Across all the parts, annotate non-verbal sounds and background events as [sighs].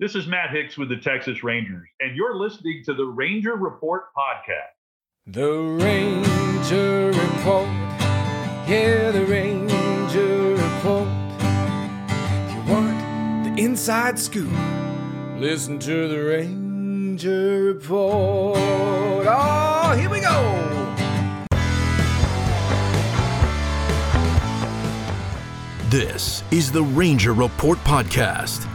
This is Matt Hicks with the Texas Rangers, and you're listening to the Ranger Report podcast. The Ranger Report. Yeah, the Ranger Report. If you want the inside scoop, listen to the Ranger Report. Oh, here we go. This is the Ranger Report Podcast.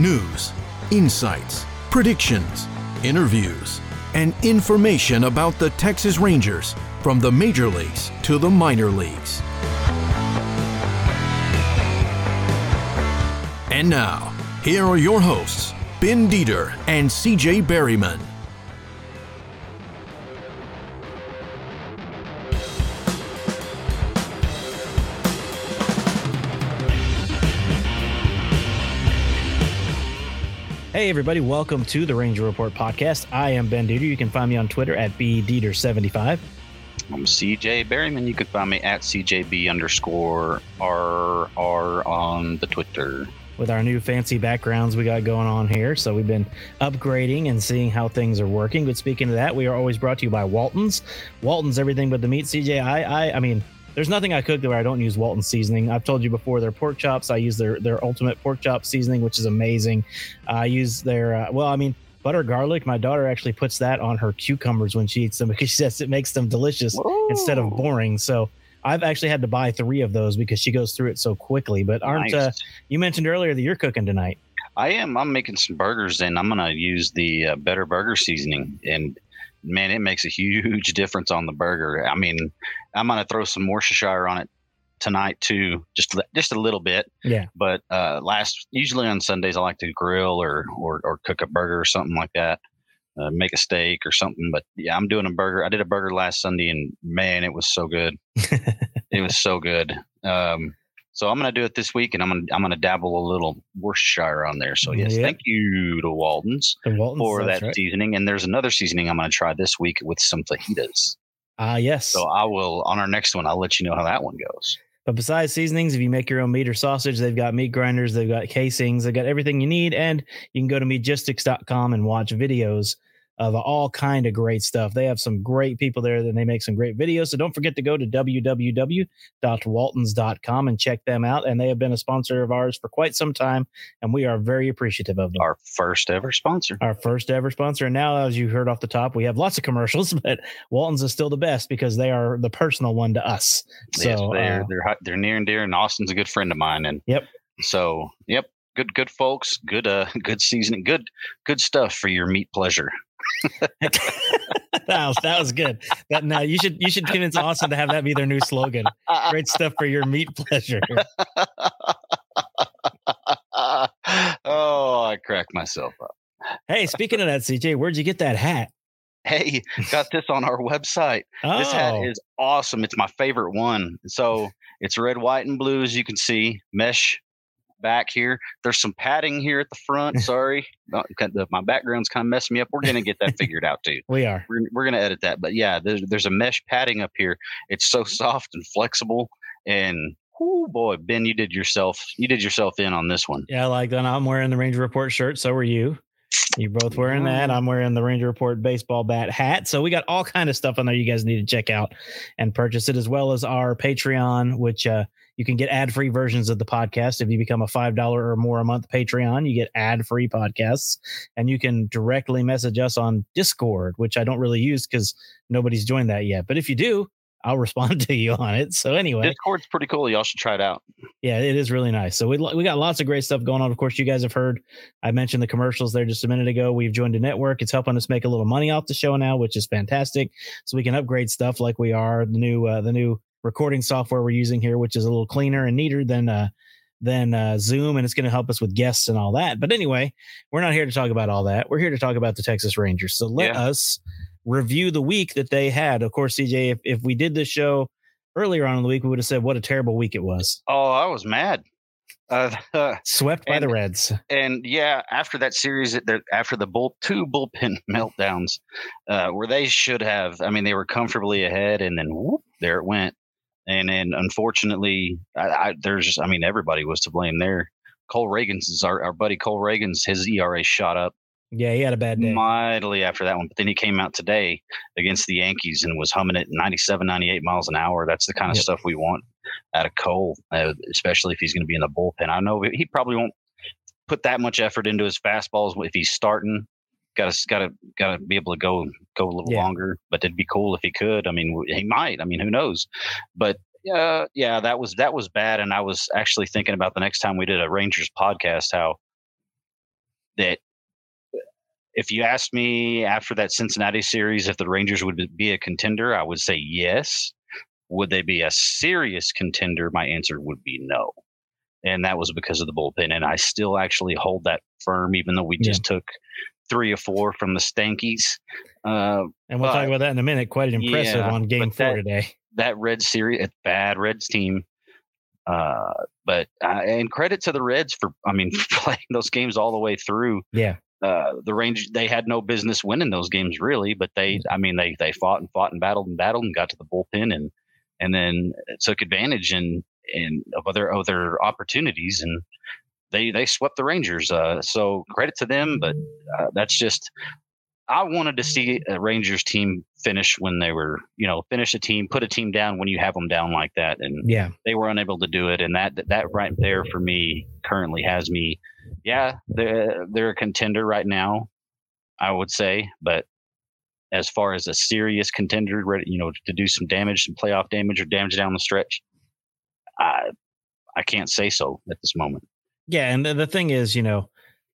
News, insights, predictions, interviews, and information about the Texas Rangers from the major leagues to the minor leagues. And now, here are your hosts, Ben Dieter and CJ Berryman. Hey, everybody, welcome to the Ranger Report podcast. I am Ben Dieter. You can find me on Twitter at BDieter75. I'm CJ Berryman. You can find me at CJB underscore RR on the Twitter. With our new fancy backgrounds we got going on here. So we've been upgrading and seeing how things are working. But speaking of that, we are always brought to you by Walton's. Walton's everything but the meat, CJ. I, I, I mean, there's nothing I cook where I don't use Walton seasoning. I've told you before their pork chops. I use their their ultimate pork chop seasoning, which is amazing. I use their uh, well, I mean butter garlic. My daughter actually puts that on her cucumbers when she eats them [laughs] because she says it makes them delicious instead of boring. So I've actually had to buy three of those because she goes through it so quickly. But aren't uh, you mentioned earlier that you're cooking tonight? I am. I'm making some burgers, and I'm gonna use the uh, Better Burger seasoning. And man, it makes a huge [laughs] difference on the burger. I mean, I'm gonna throw some Worcestershire on it tonight too, just just a little bit. Yeah. But uh, last, usually on Sundays, I like to grill or or, or cook a burger or something like that. Uh, make a steak or something. But yeah, I'm doing a burger. I did a burger last Sunday, and man, it was so good. [laughs] it was so good. Um, so I'm gonna do it this week, and I'm gonna I'm gonna dabble a little Worcestershire on there. So yes, Yep. thank you to Walton's Walton's, for that right. seasoning. And there's another seasoning I'm gonna try this week with some fajitas. Ah, yes. So I will on our next one. I'll let you know how that one goes. But besides seasonings, if you make your own meat or sausage, they've got meat grinders, they've got casings, they've got everything you need. And you can go to meatgistics.com and watch videos of all kind of great stuff. They have some great people there and they make some great videos. So don't forget to go to www.waltons.com and check them out. And they have been a sponsor of ours for quite some time. And we are very appreciative of them. Our first ever sponsor. Our first ever sponsor. And now, as you heard off the top, we have lots of commercials, [laughs] but Walton's is still the best because they are the personal one to us. So yes, they're uh, they're they're near and dear, and Austin's a good friend of mine. And Yep. So yep, good good folks, good uh [laughs] good seasoning, good good stuff for your meat pleasure. [laughs] that was that was good. That now you should you should convince Austin to have that be their new slogan. Great stuff for your meat pleasure. [laughs] oh, I cracked myself up. Hey, speaking of that, CJ, where'd you get that hat? Hey, got this on our website. Oh, This hat oh. is awesome. It's my favorite one. So it's red, white, and blue, as you can see. Mesh back here. There's some padding here at the front. [laughs] Sorry, Uh, my background's kind of messing me up. We're gonna get that [laughs] figured out too. we are. We're, we're gonna edit that, but yeah, there's there's a mesh padding up here. It's so soft and flexible, and oh boy, Ben, you did yourself you did yourself in on this one. Yeah, I like that. I'm wearing the Ranger Report shirt. So are you. You're both wearing that. I'm wearing the Ranger Report baseball bat hat. So we got all kind of stuff on there you guys need to check out and purchase it, as well as our Patreon, which uh, you can get ad free versions of the podcast. If you become a $5 or more a month Patreon, you get ad free podcasts and you can directly message us on Discord, which I don't really use because nobody's joined that yet. But if you do, I'll [laughs] respond to you on it. So anyway, Discord's pretty cool. Y'all should try it out. Yeah, it is really nice. So we we got lots of great stuff going on. Of course, you guys have heard I mentioned the commercials there just a minute ago. We've joined a network. It's helping us make a little money off the show now, which is fantastic. So we can upgrade stuff like we are the new uh, the new recording software we're using here, which is a little cleaner and neater than uh than uh, Zoom, and it's going to help us with guests and all that. But anyway, we're not here to talk about all that. We're here to talk about the Texas Rangers. So let Yeah. us review the week that they had. Of course, CJ, if, if we did this show earlier on in the week, we would have said what a terrible week it was. Oh, I was mad. Uh, [laughs] Swept by the Reds. and yeah, after that series, after the bull two bullpen [laughs] meltdowns, uh, where they should have, I mean, they were comfortably ahead, and then whoop, there it went. And then unfortunately, I, I, there's, I mean, everybody was to blame there. Cole Ragans is our, our buddy Cole Ragans his ERA shot up Yeah, he had a bad day. mightily after that one. But then he came out today against the Yankees and was humming at 97, 98 miles an hour. That's the kind of Yep. stuff we want out of Cole, uh, especially if he's going to be in the bullpen. I know he probably won't put that much effort into his fastballs if he's starting. Got to, got to, got to be able to go, go a little Yeah. longer. But it'd be cool if he could. I mean, he might. I mean, who knows? But uh, yeah, that was that was bad. And I was actually thinking about the next time we did a Rangers podcast, how that if you asked me after that Cincinnati series if the Rangers would be a contender, I would say yes. Would they be a serious contender? My answer would be no. And that was because of the bullpen. And I still actually hold that firm, even though we Yeah. just took three or four from the Stankies. Uh, and we'll talk about that in a minute. Quite impressive Yeah, on game four that- today. that Red series, a bad Reds team. Uh, but uh, and credit to the Reds for, I mean, [laughs] playing those games all the way through. Yeah. Uh, the range they had no business winning those games really, but they, I mean, they they fought and fought and battled and battled and got to the bullpen and and then took advantage and and of other other opportunities and they they swept the Rangers. Uh, so credit to them, but uh, that's just I wanted to see a Rangers team finish when they were, you know, finish a team, put a team down when you have them down like that, and Yeah. they were unable to do it. And that that right there for me currently has me, yeah, they're they're a contender right now, I would say, but as far as a serious contender, ready, you know, to do some damage, some playoff damage or damage down the stretch, I I can't say so at this moment. Yeah. And the, the thing is, you know,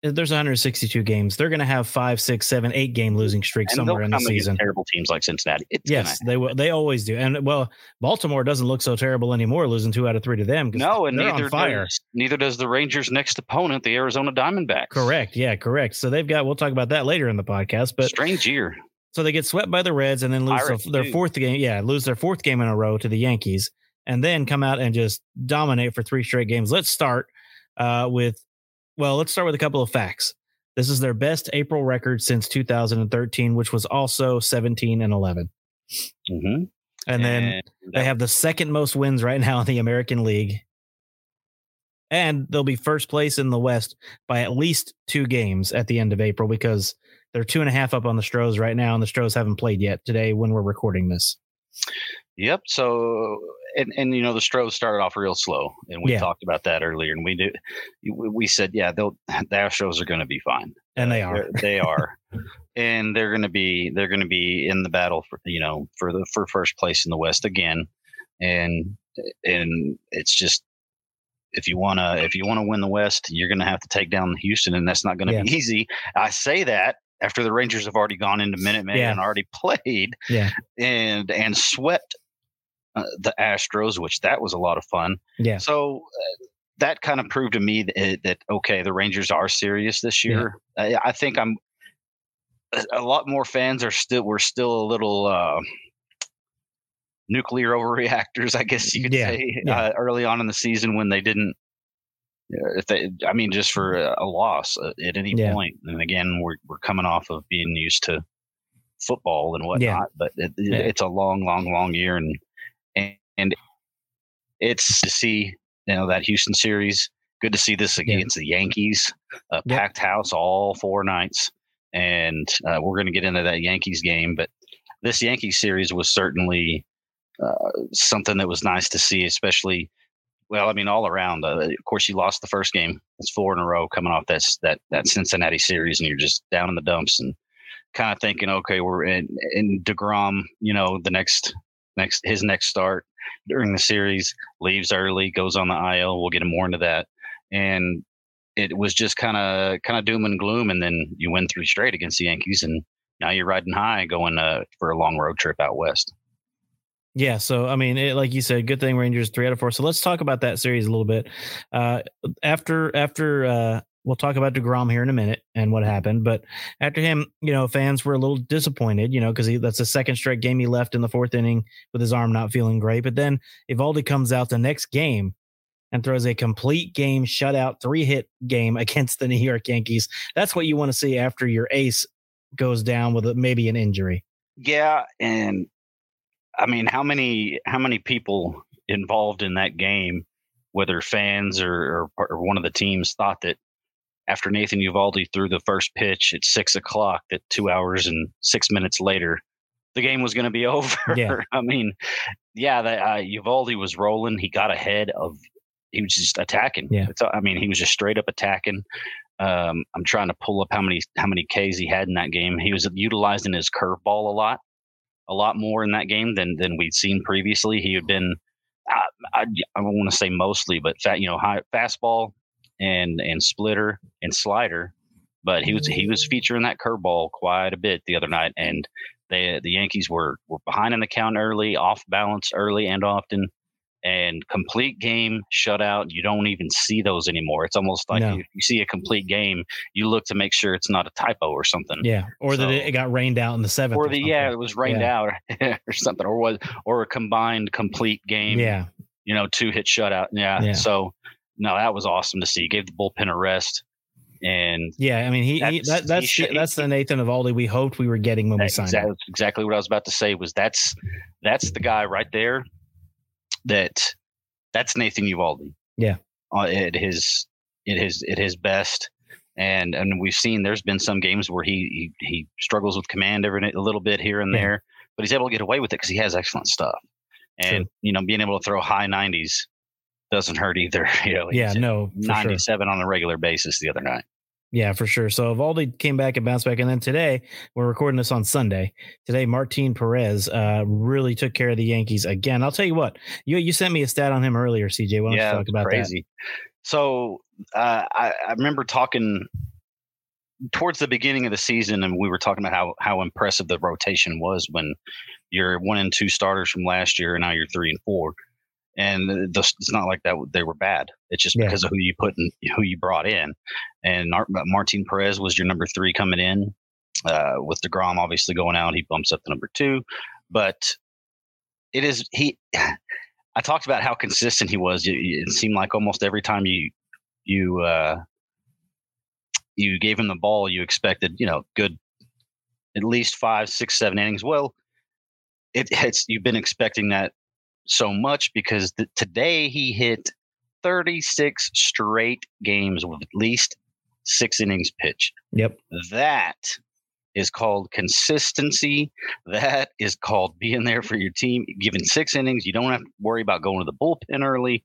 there's 162 games. They're going to have five, six, seven, eight game losing streak somewhere in the season. terrible teams like Cincinnati. It's Yes, gonna they will. They always do. And well, Baltimore doesn't look so terrible anymore, losing two out of three to them. No, and neither fire. does neither does the Rangers' next opponent, the Arizona Diamondbacks. Correct. Yeah, correct. So they've got. We'll talk about that later in the podcast. But Strange year. so they get swept by the Reds and then lose Pirates, their, their too. fourth game. Yeah, lose their fourth game in a row to the Yankees, and then come out and just dominate for three straight games. Let's start uh, with. Well, let's start with a couple of facts. This is their best April record since 2013, which was also 17 and 11. Mm-hmm. And then They have the second most wins right now in the American League. And they'll be first place in the West by at least two games at the end of April because they're two and a half up on the Stros right now, and the Stros haven't played yet today when we're recording this. Yep. So, and and you know the Stros started off real slow, and we Yeah. talked about that earlier, and we did. We said, yeah, they'll [laughs] the Astros are going to be fine. And they Uh, are. they're- they are, and they're going to be they're going to be in the battle for you know for the for first place in the West again, and and it's just if you want to if you want to win the West, you're going to have to take down Houston, and that's not going to be easy. I say that after the Rangers have already gone into Minute Maid Yeah. and already [laughs] played Yeah. and and swept uh, the Astros, which that was a lot of fun. Yeah. So uh, that kind of proved to me that, that okay, the Rangers are serious this Yeah. year. I, I think I'm a- lot more fans are still we're still a little uh, nuclear [laughs] overreactors, I guess you could Yeah, say, yeah. uh, early on in the season when they didn't. uh, If they, I mean, just for a, loss uh, at any Yeah. point. and again, we're we're coming off of being used to football and whatnot, Yeah. but it, Yeah. it's a long, long, long year, and and, it's to see you know that Houston series. Good to see this against the Yankees, a Yeah. packed house all four nights. and uh, we're going to get into that Yankees game. But this Yankees series was certainly uh, something that was nice to see, especially. Well, I mean, all around. Uh, of course, you lost the first game. It's four in a row coming off that that that Cincinnati series, and you're just down in the dumps and kind of thinking, okay, we're in in Degrom. You know, the next next his next start during the series leaves early, goes on the IL. We'll get more into that, and it was just kind of kind of doom and gloom. And then you win three straight against the Yankees, and now you're riding high, going uh, for a long road trip out west. Yeah, so I mean, it, like you said, good thing Rangers three out of four. So let's talk about that series a little bit. Uh, after after uh, we'll talk about Degrom here in a minute and what happened, but after him, you know, fans were a little disappointed, you know, because that's the second straight game he left in the fourth inning with his arm not feeling great. But then Eovaldi comes out the next game and throws a complete game shutout three hit game [laughs] against the New York Yankees. That's what you want to see after your ace goes down with maybe an injury. Yeah, and I mean, how many how many people involved in that game, whether fans or, or, or one of the teams, thought that after Nathan Eovaldi threw the first pitch at six o'clock, that two hours and six minutes later, the game was going to be [laughs] over. Yeah. I mean, yeah, that uh, Eovaldi was rolling. He got ahead of. He was just attacking. Yeah. It's, I mean, he was just straight up attacking. Um, I'm trying to pull up how many how many Ks he had in that game. He was utilizing his curveball a lot, a lot more in that game than than we'd seen previously. He had been, I, I, I don't want to say mostly, but fat, you know, high fastball and and splitter and slider. But he was he was featuring that curveball quite a bit the other night, and they the Yankees were were behind in the count early, off balance early and often, and complete game shutout. You don't even see those anymore. It's almost like No. if you see a complete game, you look to make sure it's not a typo or something. Yeah, or that it got rained out in the seventh. Or the yeah, it was rained Yeah. out [laughs] or something, or was or a combined complete game. yeah, you know, two hit shutout. Yeah. Yeah. So no, that was awesome to see. Gave the bullpen a rest, and yeah. I mean, he, he That's- that, he that's should- that's the Nathan Eovaldi we hoped we were getting when we signed exactly, him. exactly what I was about to say. Was that's that's the guy right there. That that's Nathan Eovaldi. Yeah. Uh, at his at his at his best. And and we've seen there's been some games where he he, he struggles with command every a little bit here and Yeah. there, but he's able to get away with it because he has excellent stuff. And you know, being able to throw high 90s doesn't hurt either. [laughs] You know, Yeah, no, for sure. 97 on a regular basis the other night. Yeah, for sure. So Eovaldi came back and bounced back, and then today we're recording this on Sunday. Today, Martin Perez uh, really took care of the Yankees again. I'll tell you what, you you sent me a stat on him earlier, CJ. Why don't yeah, you talk about crazy. So uh, I, I remember talking towards the beginning of the season, and we were talking about how how impressive the rotation was when you're one and two starters from last year, and now you're three and four. And the, it's not like that they were bad. It's just Yeah. because of who you put in, who you brought in. And Ar- Martin Perez was your number three coming in. Uh, with Degrom obviously going out, he bumps up to number two. But it is he. [sighs] I talked about how consistent he was. It, it seemed like almost every time you you uh, you gave him the ball, you expected you know good, at least five, six, seven innings. Well, it, it's you've been expecting that so much because th- today he hit 36 straight games with at least six innings pitched. Yep. That is called consistency. That is called being there for your team. Given six innings, you don't have to worry about going to the bullpen early.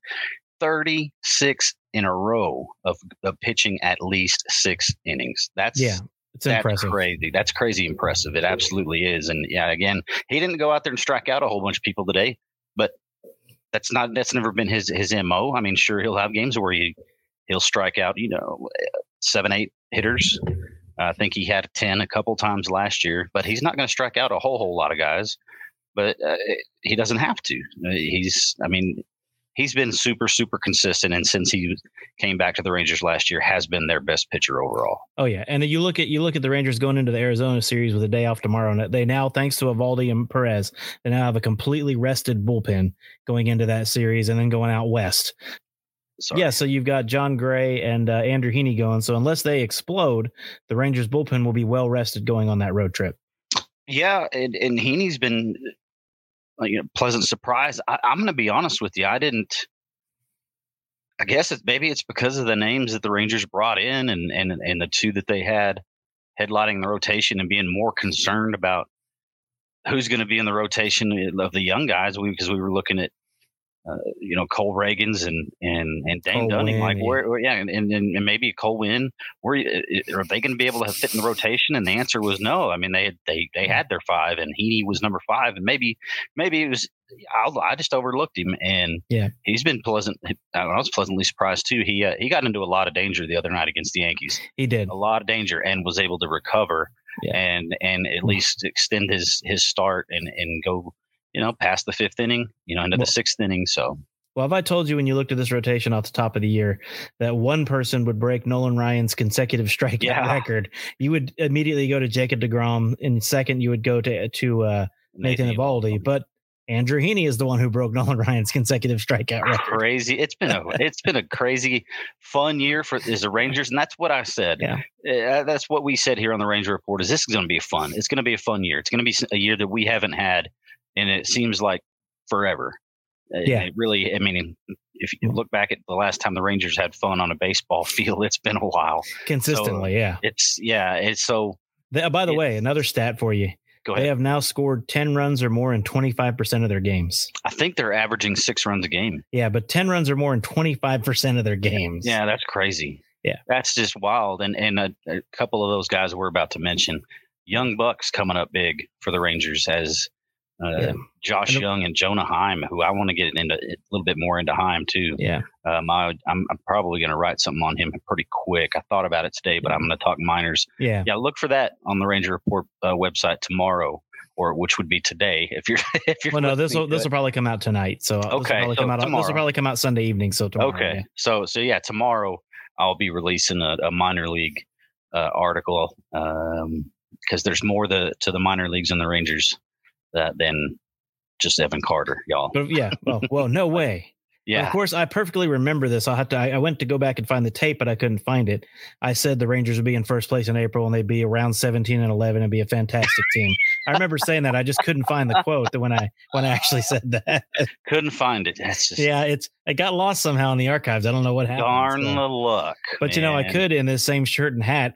36 in a row of, of pitching at least six innings. That's Yeah, it's that's impressive. crazy. That's crazy impressive. It absolutely is. And yeah, again, he didn't go out there and strike out a whole bunch of people today, but that's not that's never been his his mo. I mean, sure he'll have games where he he'll strike out, you know, seven eight hitters. I think he had ten a couple times last year, but he's not going to strike out a whole whole lot of guys. But uh, he doesn't have to. Uh, He's, I mean, he's been super super consistent, and since he came back to the Rangers last year, has been their best pitcher overall. Oh yeah, and you look at you look at the Rangers going into the Arizona series with a day off tomorrow, and they now, thanks to Eovaldi and Perez, they now have a completely rested bullpen going into that series, and then going out west. Sorry. Yeah, so you've got Jon Gray and uh, Andrew Heaney going. So unless they explode, the Rangers bullpen will be well rested going on that road trip. Yeah, and, and Heaney's been like know, pleasant surprise. I, I'm going to be honest with you. I didn't. I guess it's maybe it's because of the names that the Rangers brought in and and and the two that they had headlining the rotation and being more concerned about who's going to be in the rotation of the young guys because we, we were looking at uh, you know Cole Ragans and and and Dane Cole Dunning, like where, where- yeah, and, and and maybe Cole Winn. Where are they going to be able to fit in the rotation? And the answer was no. I mean, they had, they they had their five, and Heaney was number five, and maybe maybe it was. I'll, I just overlooked him, and Yeah. he's been pleasant. I was pleasantly surprised too. He uh, he got into a lot of danger the other night against the Yankees, He did. a lot of danger, and was able to recover Yeah. and and at least extend his his start and and go you know past the fifth inning, you know, into Well- the sixth inning. So Well, have I told you when you looked at this rotation off the top of the year that one person would break Nolan Ryan's consecutive strikeout Yeah. record, you would immediately go to Jacob Degrom. In second, you would go to to uh, Nathan Eovaldi. But Andrew Heaney is the one who broke [laughs] Nolan Ryan's consecutive strikeout [laughs] record. crazy. It's been a it's been a crazy fun year for is the Rangers, and that's what I said. Yeah. Uh, that's what we said here on the Ranger Report. Is this is going to be a fun? It's going to be a fun year. It's going to be a year that we haven't had, and it seems like forever. Uh, Yeah. It really. I mean, if you look back at the last time the Rangers had fun on a baseball [laughs] field, it's been a while. Consistently, yeah. It's yeah. It's so. They- uh, by the it- way, another stat for you. Go They have now scored 10 runs or more in 25% of their games. I think they're averaging six runs a game. Yeah, but 10 runs or more in 25% of their games. Yeah, that's crazy. Yeah. that's just wild. And and a, a couple of those guys we're about to mention, young bucks coming up big for the Rangers as uh, Yeah. Josh Jung and Jonah Heim, who I want to get into a little bit more into Heim too. Yeah. Um, I, I'm, I'm probably going to write something on him pretty quick. I thought about it today, but I'm going to talk minors. Yeah. Yeah, look for that on the Ranger Report uh, website tomorrow, or which would be today [laughs] if you're if you're. Well, no, this will this will probably come out tonight. So this will Okay, probably so come out. This will probably come out Sunday evening. So tomorrow. Okay. yeah. So so yeah, tomorrow I'll be releasing a, a minor league uh, article because there's more the, to the minor leagues and the Rangers uh, than just Evan Carter, y'all. But yeah, well, well, no [laughs] way. But yeah. Of course, I perfectly remember this. I'll have to. I, I went to go back and find the tape, but I couldn't find it. I said the Rangers would be in first place in April and they'd be around 17 and 11 and be a fantastic team. I remember saying that. I just couldn't find the quote that when I when I actually said [laughs] that. Couldn't find it. That's just yeah, it's it got lost somehow in the archives. I don't know what happened. darn so. the luck. But you know, I could in this same shirt and hat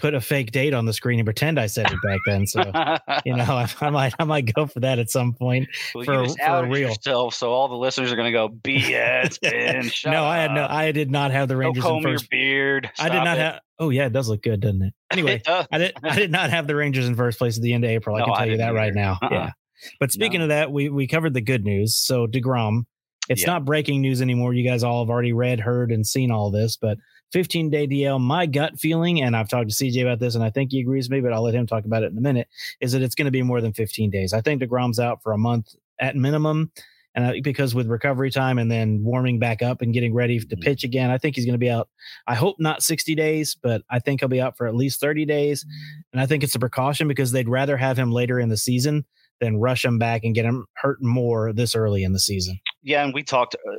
put a fake date on the screen and pretend I said it back then. So [laughs] you know, [laughs] I, I might I might go for that at some point. well, for- for real. yourself, so all the listeners are going to go BS. [laughs] Ben, no, I had no. I did not have the Rangers in comb your first. beard. I did not it. have. Oh yeah, it does look good, doesn't it? Anyway, It. I did. I did not have the Rangers in first place at the end of April. I No, can I tell you that didn't right now. Uh-uh. Yeah. But speaking No. of that, we we covered the good news. So Degrom, it's Yeah. not breaking news anymore. You guys all have already read, heard, and seen all this. But 15 day DL, my gut feeling, and I've talked to CJ about this, and I think he agrees with me, but I'll let him talk about it in a minute. Is that it's going to be more than 15 days? I think Degrom's out for a month at minimum. And I, because with recovery time and then warming back up and getting ready to Mhm. pitch again, I think he's going to be out. I hope not 60 days, but I think he'll be out for at least 30 days. And I think it's a precaution because they'd rather have him later in the season than rush him back and get him hurt more this early in the season. Yeah, and we talked uh,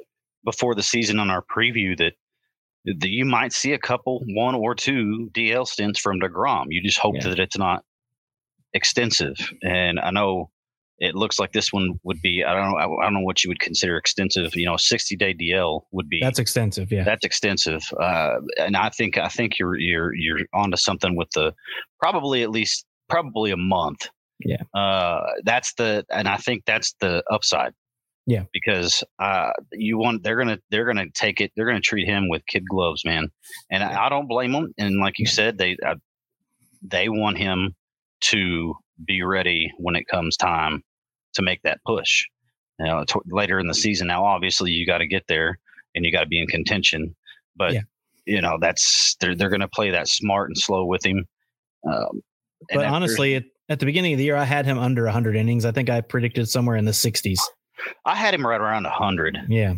before the season on our preview that you might see a couple, one or two DL stints from Degrom. You just hope Yeah. that it's not extensive. And I know it looks like this one would be. I don't know. I don't know what you would consider extensive. You know, sixty day DL would be. That's extensive. Yeah. that's extensive, uh, and I think I think you're you're you're onto something with the probably at least probably a month. Yeah. uh, that's the and I think that's the upside. Yeah. because uh, you want they're gonna they're gonna take it they're gonna treat him with kid gloves, man, and I, I don't blame them. And like you said, they uh, they want him to be ready when it comes time to make that push. You know, t- later in the season. Now, obviously, you got to get there and you got to be in contention. But Yeah. you know, that's they're they're going to play that smart and slow with him. Um, but honestly, at, at the beginning of the year, I had him under 100 innings. I think I predicted somewhere in the 60s. I had him right around hundred, Yeah.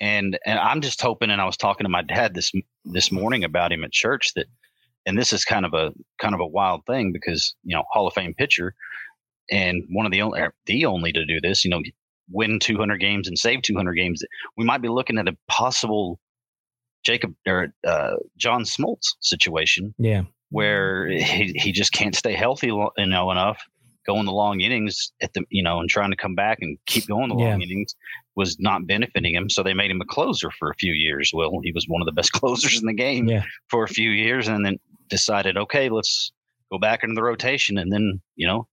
and and I'm just hoping. And I was talking to my dad this this morning about him at church that, and this is kind of a kind of a wild thing because you know Hall of Fame pitcher, and one of the only the only to do this, you know, win 200 games and save 200 games. We might be looking at a possible Jacob or uh, John Smoltz situation Yeah. where he, he just can't stay healthy you know enough going the long innings at the you know and trying to come back and keep going the long innings was not benefiting him so they made him a closer for a few years well he was one of the best [laughs] closers in the game Yeah. for a few years and then decided okay let's go back into the rotation, and then you know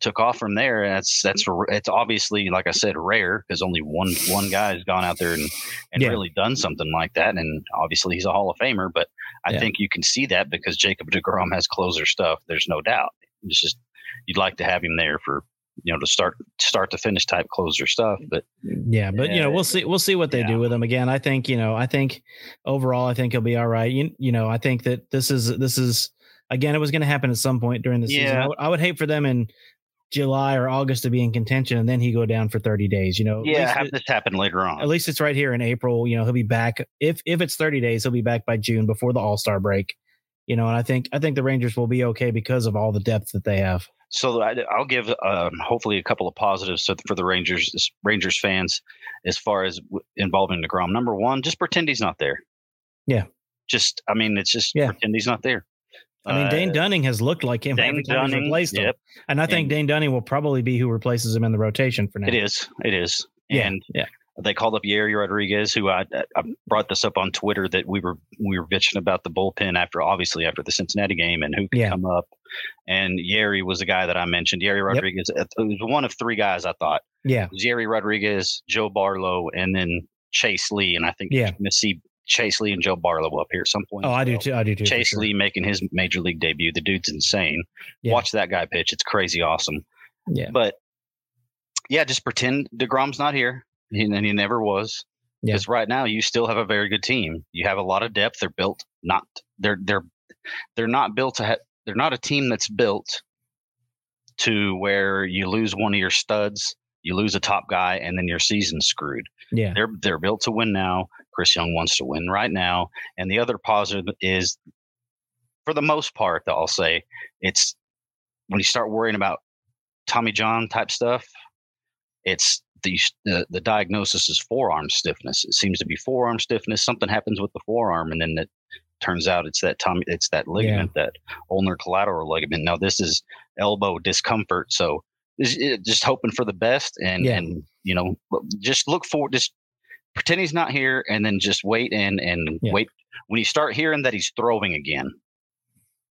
took off from there. That's that's it's obviously like I said rare because only one one guy has gone out there and, and Yeah. really done something like that. And obviously he's a Hall of Famer, but I Yeah. think you can see that because Jacob Degrom has closer stuff. There's no doubt. It's just you'd like to have him there for you know to start start to finish type closer stuff. But Yeah, but you know, we'll see. We'll see what they Yeah. do with him. Again, I think you know, I think overall, I think he'll be all right. You, you know, I think that this is this is again, it was going to happen at some point during the season. Yeah. I would, would hate for them in July or August to be in contention, and then he go down for thirty days. You know, yeah, have it- this happen later on. at least it's right here in April. You know, he'll be back if if it's 30 days, he'll be back by June before the All Star break. You know, and I think I think the Rangers will be okay because of all the depth that they have. So I, I'll give um, hopefully a couple of positives to, for the Rangers Rangers fans as far as w- involving Degrom. Number one, just pretend he's not there. Yeah. Just I mean, it's just Yeah. pretend he's not there. I mean, Dane Uh, Dunning has looked like him every Dane time he's Dunning, replaced him, Yep, and I think And- Dane Dunning will probably be who replaces him in the rotation for now. it is. It is. Yeah, And yeah. They called up Yerry Rodriguez, who I, I brought this up on Twitter that we were we were bitching about the bullpen after obviously after the Cincinnati game and who could Yeah. come up. And Yerry was the guy that I mentioned. Yerry Rodriguez. It was one of three guys I thought. Yeah, Yerry Rodriguez, Joe Barlow, and then Chase Lee. And I think Yeah. you're going to see Chase Lee and Joe Barlow up here at some point. Oh, I do too. I do too. Chase sure. Lee making his major league debut. The dude's insane. Yeah. Watch that guy pitch. It's crazy awesome. Yeah. But yeah, just pretend DeGrom's not here. And and he never was. Yeah. Because right now you still have a very good team. You have a lot of depth. They're built not they're they're they're not built to have they're not a team that's built to where you lose one of your studs, you lose a top guy, and then your season's screwed. Yeah. They're they're built to win now. Chris Young wants to win right now. And the other positive is, for the most part, I'll say, it's when you start worrying about Tommy John type stuff. It's the the, the diagnosis is forearm stiffness. It seems to be forearm stiffness. Something happens with the forearm, and then it turns out it's that Tommy. It's that ligament, that ulnar collateral ligament. Now this is elbow discomfort. So just eh, hoping for the best, and Yeah. and you know just look for just pretend he's not here, and then just wait and and Yeah. wait. When you start hearing that he's throwing again,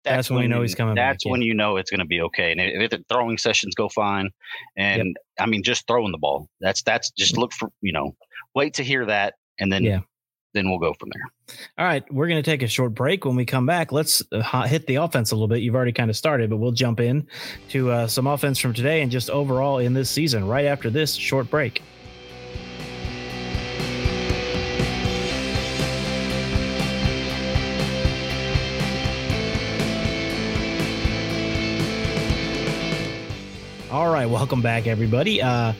That's when you know he's coming back, That's yeah. when you know it's going to be okay. And if the throwing sessions go fine, and I mean just throwing the ball, that's that's just look for you know wait to hear that, and then Mm. Yeah. then we'll go from there. All right, we're going to take a short break. When we come back, let's uh, hit the offense a little bit. You've already kind of started, but we'll jump in to uh, some offense from today and just overall in this season right after this short break. All right, welcome back, everybody. Uh,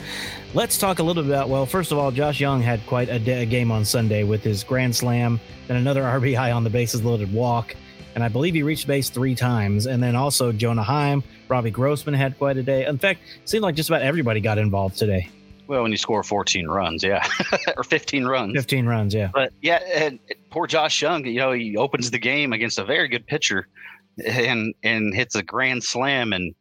let's talk a little bit about. Well, first of all, Josh Jung had quite a, da- a game on Sunday with his grand slam, then another [laughs] RBI on the bases loaded walk, and I believe he reached base three times. And then also Jonah Heim, Robbie Grossman had quite a day. In fact, it seemed like just about everybody got involved today. Well, when you score 14 runs, yeah, [laughs] or 15 runs. 15 runs, yeah. But yeah, and poor Josh Jung, you know, he opens the game against a very good pitcher, and and hits a grand slam, and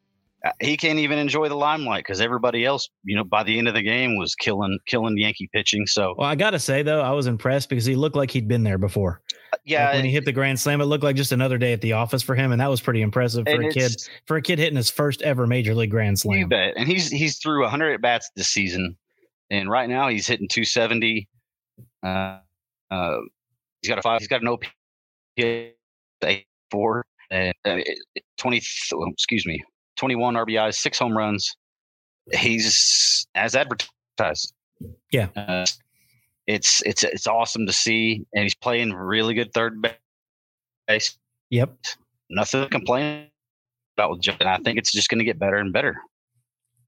he can't even enjoy the limelight because everybody else, you know, by the end of the game was killing killing Yankee pitching. So Well, I got to say, though, I was impressed because he looked like he'd been there before. yeah, Like when he hit the grand slam, it looked like just another day at the office for him, and that was pretty impressive for a kid. For a kid hitting his first ever major league grand slam. You bet. And he's he's threw 100 at bats this season, and right now he's hitting 270. Uh, uh, he's got a five. He's got an OPS four and uh, 20. oh, Excuse me, 21 RBIs, six home runs. He's as advertised. Yeah. Uh, it's it's it's awesome to see, and he's playing really good third base. Yep. Nothing to complain about with. And I think it's just going to get better and better.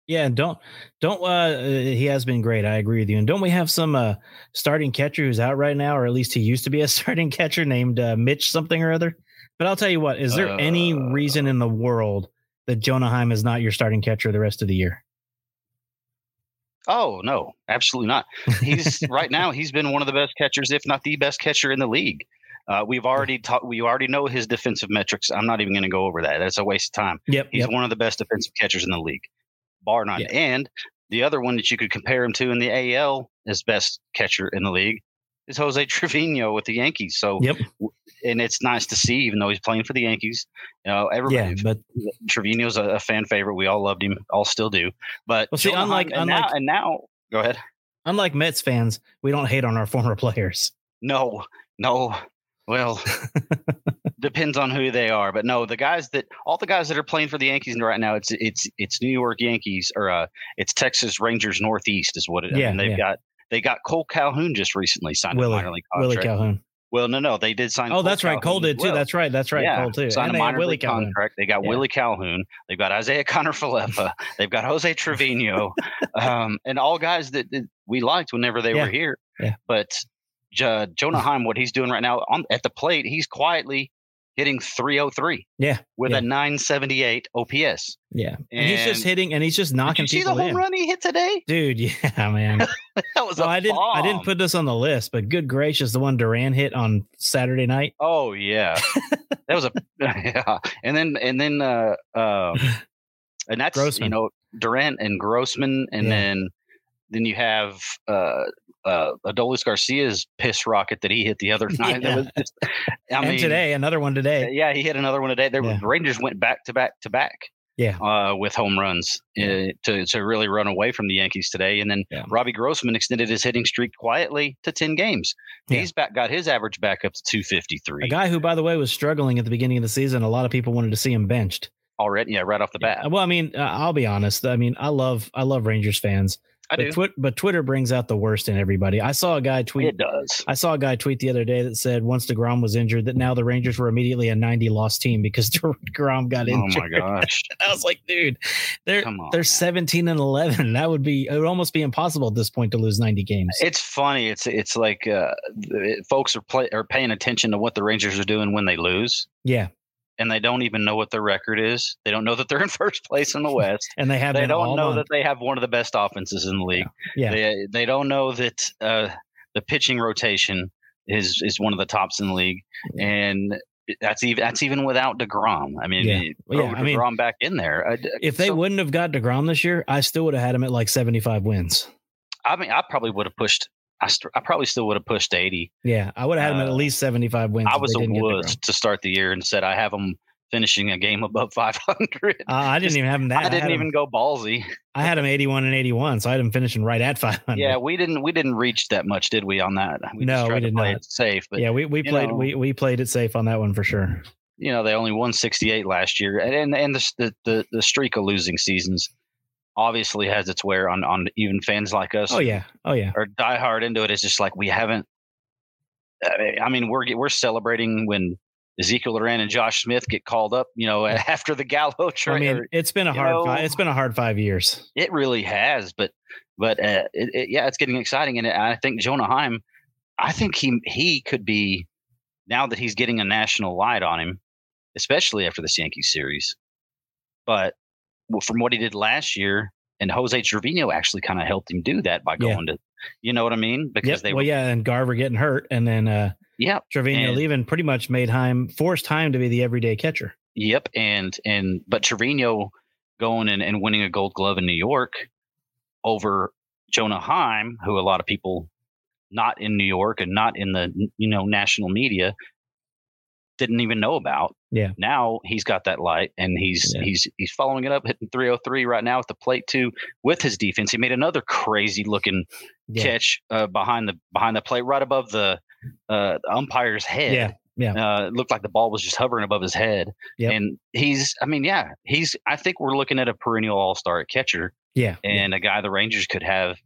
Yeah, and don't don't uh uh, he has been great. I agree with you. And don't we have some uh starting catcher who's out right now, or at least he used to be a [laughs] starting catcher named uh, Mitch something or other? But I'll tell you what, is there any reason in the world that Jonah Heim is not your starting catcher the rest of the year? Oh no, absolutely not. He's [laughs] right now. He's been one of the best catchers, if not the best catcher in the league. Uh, we've already talked. We already know his defensive metrics. I'm not even going to go over that. That's a waste of time. Yep. He's yep. one of the best defensive catchers in the league, bar none. Yeah. And the other one that you could compare him to in the AL as best catcher in the league is Jose [laughs] Trevino with the Yankees. So, Yep. and it's nice to see, even though he's playing for the Yankees. You know, everybody. Yeah, but Trevino's a, a fan favorite. We all loved him, all still do. But Well, see, unlike- and now, unlike- and now, go ahead. unlike Mets fans, we don't hate on our former players. No, no. Well, [laughs] depends on who they are, but no, the guys that all the guys that are playing for the Yankees right now, it's it's it's New York Yankees or uh, it's Texas Rangers Northeast is what it. Yeah, and they've yeah. got they got Cole Calhoun just recently signed Willie- a minor league contract. Willie. Calhoun. Well, no, no, they did sign. Oh, Cole that's right. Cole Calhoun did too. well. That's right. That's right. Yeah, Cole too. Signed And a minor league Calhoun. contract. They got Yeah. Willie Calhoun. They've got Isiah Kiner-Falefa. [laughs] They've got Jose Trevino, um, and all guys that, that we liked whenever they Yeah. were here. Yeah. But J- Jonah Heim, what he's doing right now on at the plate, he's quietly hitting 303 Yeah. with yeah. a 978 OPS. Yeah. And, he's just hitting and he's just Did knocking you see the home in. run he hit today? Dude, [laughs] yeah, man. [laughs] That was Well, I didn't I didn't put this on the list, but good gracious, the one Duran hit on Saturday night. Oh yeah, [laughs] that was a yeah, and then and then uh, uh and that's you know Duran and Grossman, and Yeah. then then you have uh uh Adolis Garcia's piss rocket that he hit the other [laughs] night. Yeah. just, I and mean, today, another one today. yeah, he hit another one today. There Yeah. the Rangers went back to back to back. Yeah. Uh, with home runs uh, to to really run away from the Yankees today, and then Yeah. Robbie Grossman extended his hitting streak quietly to ten games. He's back got his average back up to two fifty three. A guy who, by the way, was struggling at the beginning of the season. A lot of people wanted to see him benched. already. Yeah, right off the bat. Well, I mean, uh, I'll be honest. I mean, I love I love Rangers fans, I but, do. Twit- but Twitter brings out the worst in everybody. I saw a guy tweet. It does. I saw a guy tweet the other day that said once Degrom was injured, that now the Rangers were immediately a 90 loss team because [laughs] Degrom got injured. Oh my [laughs] gosh. I was like, dude, they're on, they're man. 17 and 11. That would be it would almost be impossible at this point to lose 90 games. It's funny. It's it's like uh, it- folks are play, are paying attention to what the Rangers are doing when they lose, yeah, and they don't even know what their record is. They don't know that they're in [laughs] first place in the West. [laughs] and they have they don't know month. that they have one of the best offenses in the league. Yeah. They they don't know that uh, the pitching rotation is is one of the tops in the league, and that's even that's even without Degrom. I mean, Yeah. yeah, I mean, Degrom back in there. I- If they so- wouldn't have got Degrom this year, I still would have had him at like 75 wins. I mean, I probably would have pushed. I, st- I probably still would have pushed eighty. Yeah, I would have had at Uh, at least 75 wins. I was a wuss to start the year and said I have them finishing a game above [laughs] 500. Uh, I didn't Just- even have him that. I didn't even Him, go ballsy. I had him 81 and 81, so I had him finishing right at 500. Yeah, we didn't we didn't reach that much, did we? On that, we No, we did play not. it safe. But yeah, we, we played know- we, we played it safe on that one for sure. you know they only won 68 last year, and and, and the the the streak of losing seasons obviously has its wear on on even fans like us. Oh yeah, oh yeah, or die hard into it. It's just like we haven't. I mean, we're we're celebrating when Ezekiel Duran and Josh Smith get called up. You know, [laughs] after the Gallo trade. I mean, it's been a hard know- five, it's been a hard five years. It really has, but but uh, it, it, yeah, it's getting exciting, and I think Jonah Heim, I think he he could be now that he's getting a national light on him, especially after this Yankees series. But from what he did last year, and Jose Trevino actually kind of helped him do that by Yeah. going to, you know what I mean? Because Yep. they well, were, yeah, and Garver getting hurt, and then uh yeah, Trevino And- leaving pretty much made Heim forced Heim to be the everyday catcher. Yep, and and but Trevino going and, and winning a Gold Glove in New York over Jonah Heim, who a lot of people not in New York and not in the you know national media didn't even know about. Yeah. Now he's got that light, and he's Yeah. he's he's following it up, hitting 303 right now at the plate too with his defense. He made another crazy looking Yeah. catch uh, behind the behind the plate, right above the uh, umpire's head. Yeah, yeah. Uh, it looked like the ball was just hovering above his head. Yep. And he's, I mean, yeah, he's. I think we're looking at a perennial All Star catcher Yeah. yeah. and a guy the Rangers could have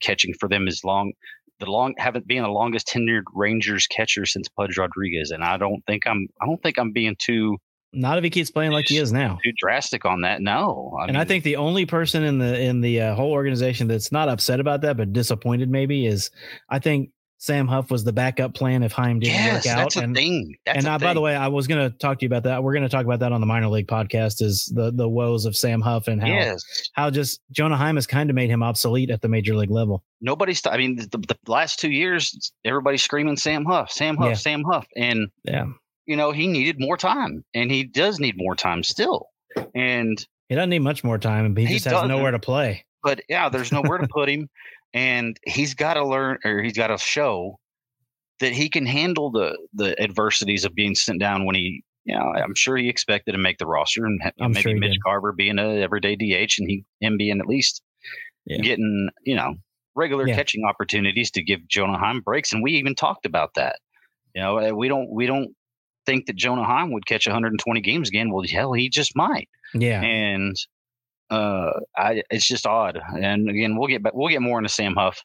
catching for them as long. The long haven't been the longest tenured Rangers catcher since Pudge Rodriguez, and I don't think I'm. I don't think I'm being too Not if he keeps playing like he is now. too drastic on that. No, I and I think the only person in the in the uh, whole organization that's not upset about that but disappointed maybe is I think Sam Huff was the backup plan if Heim didn't yes, work out. that's a and thing. That's and a uh, by the way, I was going to talk to you about that. We're going to talk about that on the minor league podcast. Is the the woes of Sam Huff and how yes, how just Jonah Heim has kind of made him obsolete at the major league level. nobody's. I mean, the, the last two years, everybody's screaming Sam Huff, Sam Huff, Yeah. Sam Huff, and Yeah, you know he needed more time, and he does need more time still. And he doesn't need much more time, and he, He just has nowhere to play. but yeah, there's nowhere to put him, [laughs] and he's got to learn or he's got to show that he can handle the the adversities of being sent down when he you know, I'm sure he expected to make the roster and I'm maybe sure Mitch did. Garver being a everyday DH and he him being at least Yeah. getting, you know, regular Yeah. catching opportunities to give Jonah Heim breaks. And we even talked about that. You know, uh, we don't we don't think that Jonah Heim would catch 120 games again. Well, hell, he just might. Yeah. And uh, I, it's just odd. And again, we'll get back, we'll get more into Sam Huff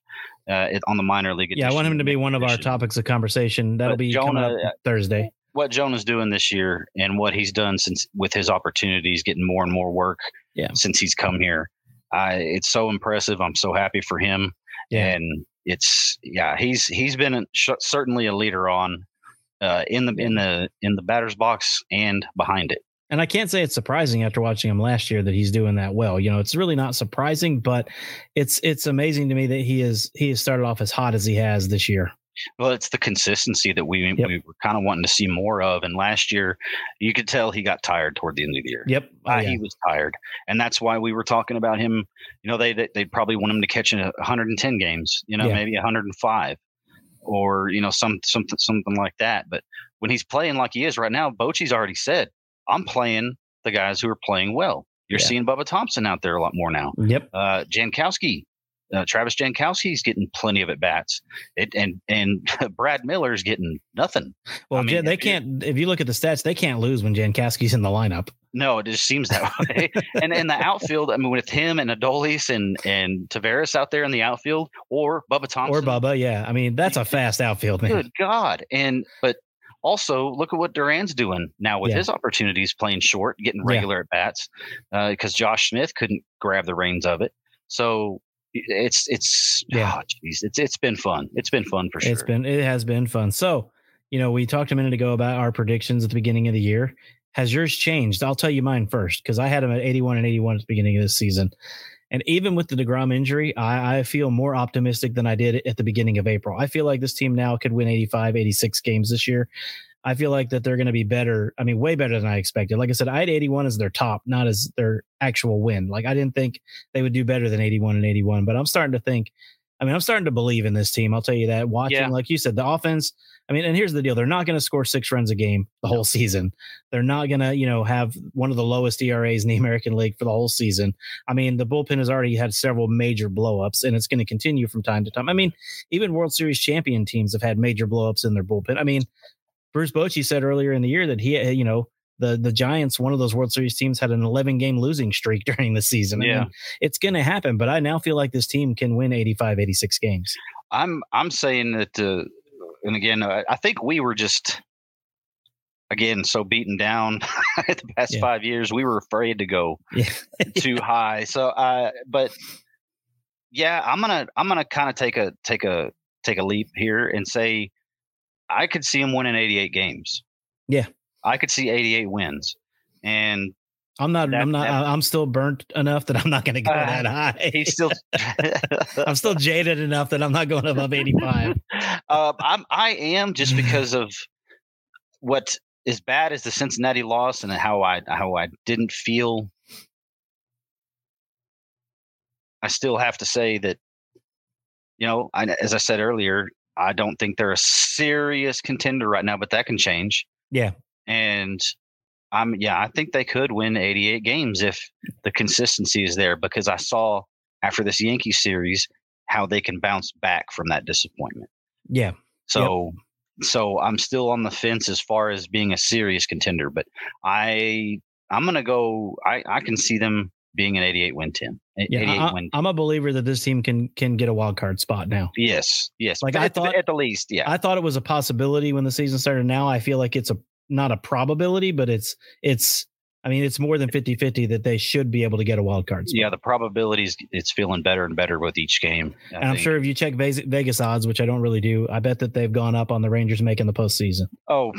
uh, on the minor league. Yeah, I want him to be one of our topics of conversation. That'll But be coming Jonah, up Thursday. what Jonah's doing this year and what he's done since with his opportunities, getting more and more work Yeah. since he's come here. I, it's so impressive. I'm so happy for him. Yeah. And it's yeah, he's he's been a, sh- certainly a leader on uh, in the in the in the batter's box and behind it. And I can't say it's surprising after watching him last year that he's doing that well. You know, it's really not surprising, but it's it's amazing to me that he is he has started off as hot as he has this year. Well, it's the consistency that we Yep. we were kind of wanting to see more of. And last year, you could tell he got tired toward the end of the year. Yep. Oh, Uh, yeah. He was tired, and that's why we were talking about him. You know, they they probably want him to catch in a 110 games. You know, Yeah. maybe 105, or you know, some something something like that. But when he's playing like he is right now, Bochy's already said, "I'm playing the guys who are playing well." You're Yeah. seeing Bubba Thompson out there a lot more now. Yep. Uh, Jankowski, uh, Travis Jankowski's getting plenty of at bats, it, and and [laughs] Brad Miller's getting nothing. Well, I mean, they can't. If you look at the stats, they can't lose when Jankowski's in the lineup. No, it just seems that [laughs] way. and in the outfield, I mean, with him and Adolis and and Taveras out there in the outfield, or Bubba Thompson, Or Bubba, yeah. I mean, that's a fast outfield, man. Good God! And but also look at what Duran's doing now with Yeah. his opportunities playing short, getting Yeah. regular at bats, uh, because Josh Smith couldn't grab the reins of it. So it's it's Yeah. oh, geez, it's it's been fun. It's been fun for sure. It's been it has been fun. So, you know, we talked a minute ago about our predictions at the beginning of the year. Has yours changed? I'll tell you mine first because I had them at 81 and 81 at the beginning of this season. And even with the DeGrom injury, I, I feel more optimistic than I did at the beginning of April. I feel like this team now could win 85, 86 games this year. I feel like that they're going to be better. I mean, way better than I expected. Like I said, I had 81 as their top, not as their actual win. Like I didn't think they would do better than 81 and 81, but I'm starting to think, I mean, I'm starting to believe in this team. I'll tell you that. Watching, Yeah. like you said, the offense. I mean, and here's the deal: they're not going to score six runs a game the whole season. They're not going to, you know, have one of the lowest ERAs in the [laughs] American League for the whole season. I mean, the bullpen has already had several major blowups, and it's going to continue from time to time. I mean, even World Series champion teams have had major blowups in their bullpen. I mean, Bruce Bochy said earlier in the year that he, you know, the the Giants, one of those World Series teams, had an 11 game losing streak [laughs] during the season. I Yeah. mean, it's going to happen, but I now feel like this team can win 85, 86 games. I'm I'm saying that, uh, and again, I, I think we were just again so beaten down [laughs] the past Yeah. five years. We were afraid to go [laughs] Yeah. too high. So, uh, but yeah, I'm gonna I'm gonna kind of take a take a take a leap here and say I could see him winning 88 games. Yeah. I could see 88 wins, and I'm not. That- I'm not. that- I'm still burnt enough that I'm not going to go Uh, that high. he's still. [laughs] [laughs] I'm still jaded enough that I'm not going above 85. uh, I'm I am just [sighs] because of what as bad as the Cincinnati loss and how I how I didn't feel. I still have to say that, you know, I, as I said earlier, I don't think they're a serious contender right now, but that can change. Yeah. And I'm yeah, I think they could win 88 games if the consistency is there because I saw after this Yankee series how they can bounce back from that disappointment. Yeah. So so I'm still on the fence as far as being a serious contender, but I I'm gonna go I, I can see them being an 88 win team. Yeah. 88 I, am a believer that this team can can get a wild card spot now. Yes, yes. Like, But I at, the- thought- at the least, yeah. I thought it was a possibility when the season started. Now I feel like it's a not a probability, but it's it's. I mean, it's more than 50-50 that they should be able to get a wild card spot. yeah, the probabilities it's feeling better and better with each game. I and I'm think. sure if you check Vegas, odds, which I don't really do, I bet that they've gone up on the Rangers making the postseason. Oh,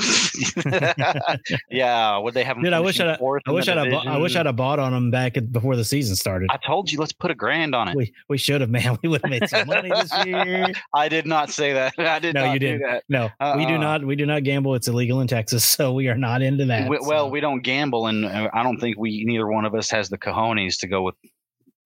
[laughs] yeah. Would they have? Dude, I wish I'd I wish I'd have, bought- I wish? I'd have bought on them back at, before the season started. I told you, let's put a grand on it. we we should have, man. [laughs] We would have made some money this year. [laughs] I did not say that. I did No, not you didn't. that. No, we do Uh-uh. not. We do not gamble. It's illegal in Texas, so we are not into that. We- well, so. we don't gamble, and I don't think we neither one of us has the cojones to go with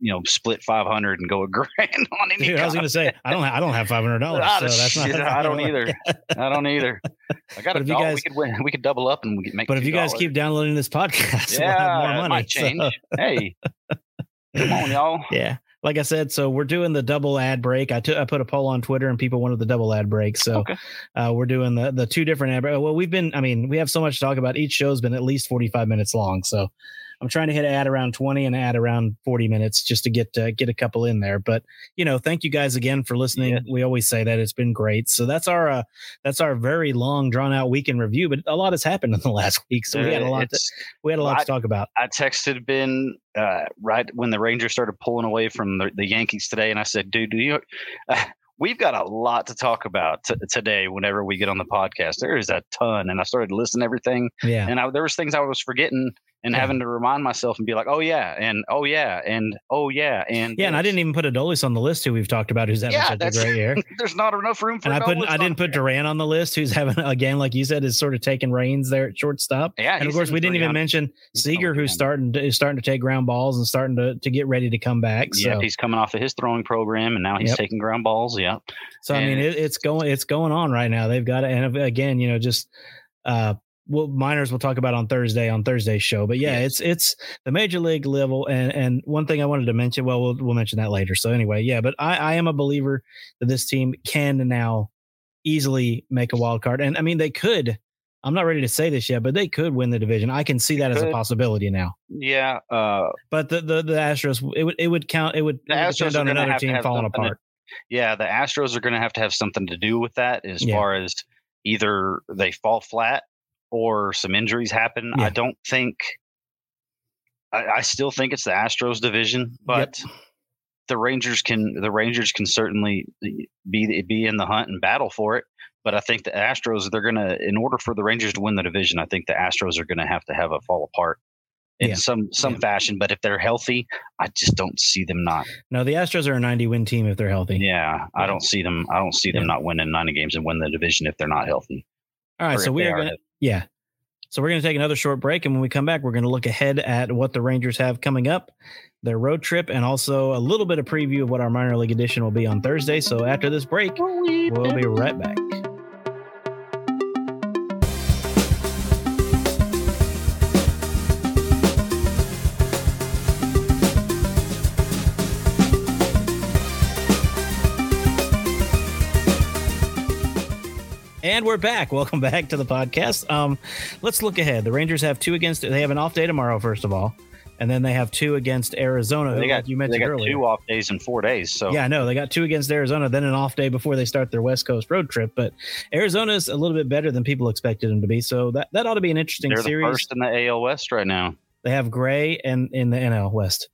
you know split 500 and go a [laughs] grand on any Dude, I was going to say I don't I don't have five hundred dollars, [laughs] so that's not. I don't either. I don't either. [laughs] I got But a if you dog. guys- we could win. We could double up and we could make. But if you guys keep downloading this podcast, we'll yeah, have more it money. might so- change. hey, come on, y'all. yeah, like I said, so we're doing the double ad break. I took I put a poll on Twitter, and people wanted the double ad break. So Okay. uh, we're doing the the two different ad. Well, we've been. I mean, we have so much to talk about. Each show's been at least forty five minutes long. So I'm trying to hit an ad around 20 and add around 40 minutes just to get uh, get a couple in there. But you know, thank you guys again for listening. Yeah. We always say that it's been great. So that's our uh, that's our very long drawn out weekend review. But a lot has happened in the [laughs] last week, so we had a Uh, lot. To, we had a lot I- to talk about. I texted Ben uh, right when the Rangers started pulling away from the, the Yankees today, and I said, "Dude, do you?" Uh, [laughs] We've got a lot to talk about t- today. Whenever we get on the podcast, there is a ton, and I started listening to everything, Yeah. and I, there was things I was forgetting and Yeah. having to remind myself and be like, "Oh yeah," and "Oh yeah," and "Oh yeah," and Yeah, and I didn't even put Adolis on the list who we've talked about who's having Yeah, such a great year. [laughs] There's not enough room for. And I put I didn't put. Duran on the list, who's having again, like you said, is sort of taking reins there at shortstop. Yeah, and of course, we didn't even mention Seager, who's starting to, is starting to take ground balls and starting to to get ready to come back. So, Yeah, he's coming off of his throwing program, and now he's Yep. taking ground balls. Yeah, so I mean, it, it's going it's going on right now. They've got it, and again, you know, just uh, well, minors we'll talk about on Thursday on Thursday's show. But yeah, Yes. it's it's the major league level, and and one thing I wanted to mention. Well, we'll we'll mention that later. So anyway, yeah, but I I am a believer that this team can now easily make a wild card, and I mean they could. I'm not ready to say this yet, but they could win the division. I can see that as a possibility now. yeah. Uh, But the the, the Astros, it would it would count. It would, it would Astros depend on another team falling something to- apart. yeah, the Astros are going to have to have something to do with that as Yeah. far as either they fall flat or some injuries happen. Yeah. I don't think. I, I still think it's the Astros division, but the Rangers can the Rangers can certainly eh, be be in the hunt and battle for it. But I think the Astros they're gonna in order for the Rangers to win the division, I think the Astros are gonna have to have a fall apart in Yeah. some some Yeah. fashion. But if they're healthy, I just don't see them not. No, the Astros are a 90 win team if they're healthy. Yeah, I don't see them. I don't see them not winning ninety games and win the division if they're not healthy. All right, so we are going to. Yeah. So we're going to take another short break, and when we come back, we're going to look ahead at what the Rangers have coming up, their road trip, and also a little bit of preview of what our minor league edition will be on Thursday. So after this break, we'll be right back. And we're back. Welcome back to the podcast. Um, let's look ahead. The Rangers have two against. They have an off day tomorrow, first of all, and then they have two against Arizona. They got like you they mentioned got earlier. two off days in four days. So Yeah, I know they got two against Arizona, then an off day before they start their West Coast road trip. But Arizona's a little bit better than people expected them to be, so that, that ought to be an interesting they're the series. first in the AL West right now. They have Gray and in the NL West.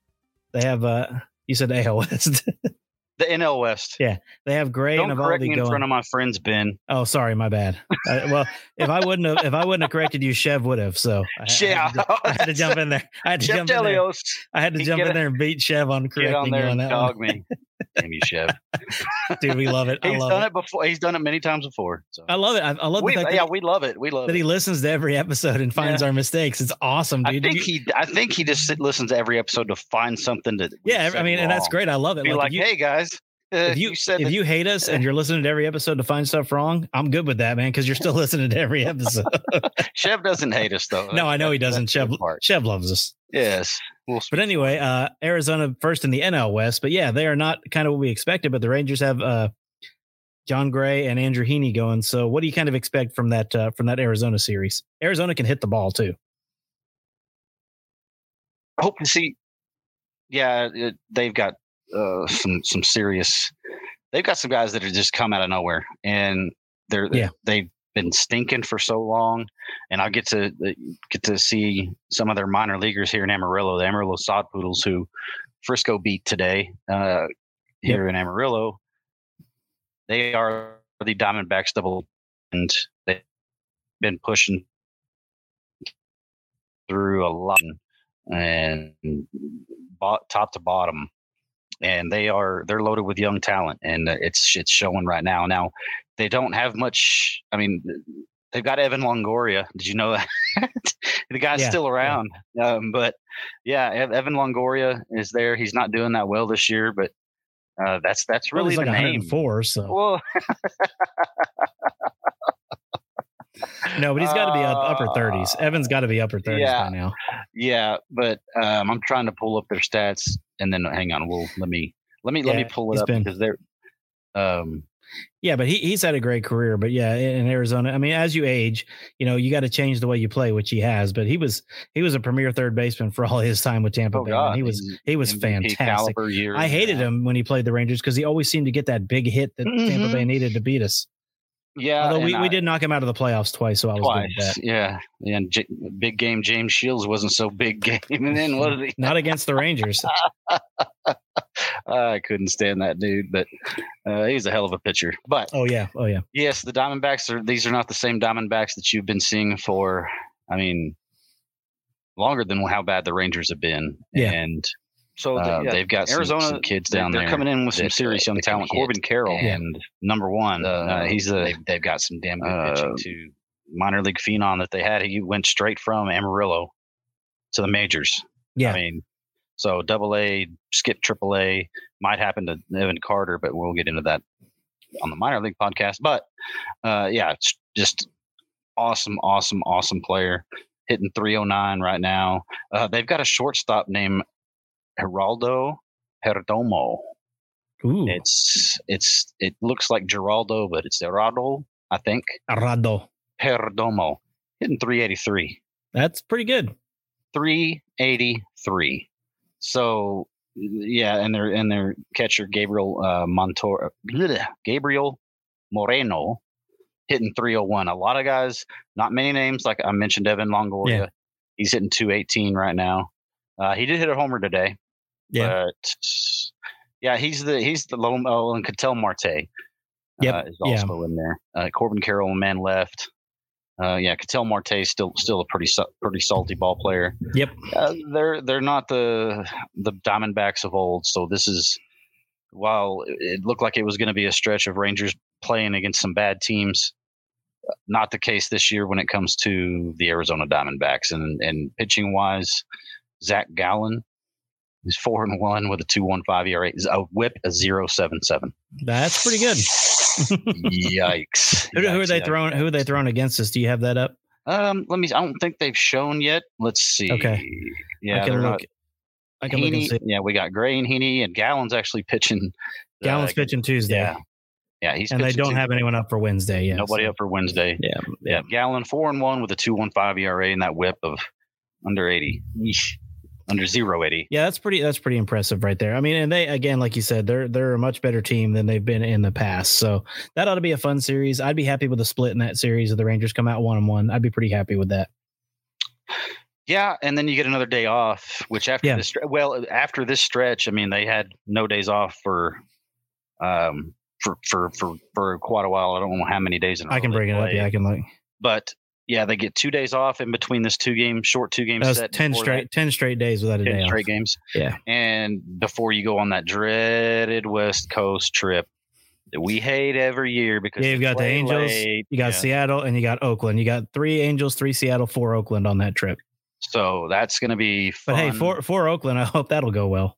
They have uh, you said AL West. [laughs] The NL West. Yeah, they have Gray Don't and correct me Eovaldi in going. front of my friends, Ben. oh, sorry, my bad. I, well, if I wouldn't have, if I wouldn't have corrected you, Chev would have. So I, I, had to, I had to jump in there. I had to Jeff jump in there. I had to jump in there and beat Chev on correcting on you on that dog one. me. Damn you, Chev. Dude, we love it. I He's love done it. it. before. He's done it many times before. So I love it. I, I love we, the fact yeah, that, we love it. We love it. that it. he listens to every episode and finds Yeah. our mistakes. It's awesome, dude. I dude. think You- he. I think he just listens to every episode to find something that. we yeah, I said mean, and that's great. I love it. Be Like, like, you, hey guys, uh, if you, said if that- you hate us and you're listening to every episode to find stuff wrong, I'm good with that, man, because you're still [laughs] listening to every episode. [laughs] Chev doesn't hate us though. no, I know he doesn't. that's the Chev. Chev loves us. Yes. We'll But anyway, uh, Arizona first in the NL West. But yeah, they are not kind of what we expected. But the Rangers have uh, Jon Gray and Andrew Heaney going. So what do you kind of expect from that uh, from that Arizona series? Arizona can hit the ball too. I hope to see. Yeah, it, they've got uh, some some serious. They've got some guys that are just come out of nowhere, and they're Yeah. they've been stinking for so long. And I'll get to uh, get to see some of their minor leaguers here in Amarillo, the Amarillo Sod Poodles, who Frisco beat today uh, here in Amarillo. They are the Diamondbacks double, and they've been pushing through a lot and top to bottom and they are they're loaded with young talent and uh, it's it's showing right now now they don't have much i mean they've got Evan Longoria. Did you know that? [laughs] the guy's Yeah, still yeah. around. Um, but yeah, Evan Longoria is there. He's not doing that well this year, but uh, that's that's Well, really he's the like name. 104, so Well, [laughs] no, but he's got to be up, upper 30s. Uh, Evan's got to be upper 30s yeah. by now. yeah, but um, I'm trying to pull up their stats, and then hang on. Well, let me let me let me pull it up been- because they're. Um, Yeah, but he, he's had a great career. But yeah, in in Arizona, I mean, as you age, you know, you got to change the way you play, which he has. But he was he was a premier third baseman for all his time with Tampa oh Bay. man. God, he was he was MVP fantastic. I hated him when he played the Rangers because he always seemed to get that big hit that Tampa Mhm. Bay needed to beat us. Yeah, Although we, and we did knock him out of the playoffs twice, so I was good with that. Yeah, and J- big game James Shields wasn't so big [laughs] game, and then what did he? Not against the Rangers. [laughs] I couldn't stand that dude, but uh, he's a hell of a pitcher. But Oh yeah, oh yeah. yes, the Diamondbacks are. These are not the same Diamondbacks that you've been seeing for. I mean, longer than how bad the Rangers have been. Yeah. and So uh, yeah, they've got some, Arizona some kids they're- down they're coming in with some serious uh, young talent. Corbin Carroll, and number one, uh, uh, he's a they've, they've got some damn good uh, pitching too. minor league phenom that they had. He went straight from Amarillo to the majors. Yeah. I mean, so double A, skip triple A might happen to Evan Carter, but we'll get into that on the minor league podcast. But uh, yeah, it's just awesome, awesome, awesome player hitting 309 right now. Uh, they've got a shortstop named Geraldo Perdomo. Ooh, It's it's it looks like Geraldo, but it's Geraldo, I think. Arrado. Perdomo hitting 383. That's pretty good. 383. So yeah, and their and their catcher Gabriel uh, Montour, bleh, Gabriel Moreno hitting 301. A lot of guys, not many names. Like I mentioned, Evan Longoria. Yeah. He's hitting 218 right now. Uh, he did hit a homer today. Yeah. But yeah, he's the he's the lone oh, and Ketel Marte. Yep, Uh, is yeah. also in there. Uh, Corbin Carroll, man left. Uh, yeah, Ketel Marte still still a pretty sa- pretty salty ball player. Yep. Uh, they're they're not the the Diamondbacks of old. So this is while it looked like it was going to be a stretch of Rangers playing against some bad teams. Not the case this year when it comes to the Arizona Diamondbacks and and pitching wise, Zach Gallen is four and one with a two one five ERA, a WHIP a zero seven seven. That's pretty good. [laughs] [laughs] Yikes! Who, who are they yikes, throwing? Who are they throwing against us? Do you have that up? Um, let me. I don't think they've shown yet. Let's see. Okay. Yeah, I can look. not- I can look and Heaney- see. yeah, we got Gray and Heaney, and Gallen's actually pitching. Gallen's uh, pitching Tuesday, Yeah, yeah, he's and they don't have anyone up for Wednesday Yeah, Nobody so- up for Wednesday. Yeah, Yeah, Gallen four and one with a two one five ERA and that whip of under eighty, Yeesh. Under zero eighty. Yeah, that's pretty. That's pretty impressive right there. I mean, and they again, like you said, they're they're a much better team than they've been in the past. So that ought to be a fun series. I'd be happy with a split in that series if the Rangers come out one on one. I'd be pretty happy with that. Yeah, and then you get another day off, which after Yeah. this, well, after this stretch, I mean, they had no days off for, um, for for for for quite a while. I don't know how many days. In a I can bring it up. Yeah, I can look. but yeah, they get two days off in between this two game short two game That set. ten straight ten straight days without a that, day 10 off. straight games. Yeah. and before you go on that dreaded West Coast trip that we hate every year because Yeah, you you've got the Angels, late. You got Yeah. Seattle and you got Oakland. You got three Angels, three Seattle, four Oakland on that trip. so that's going to be fun. But hey, for for Oakland, I hope that'll go well.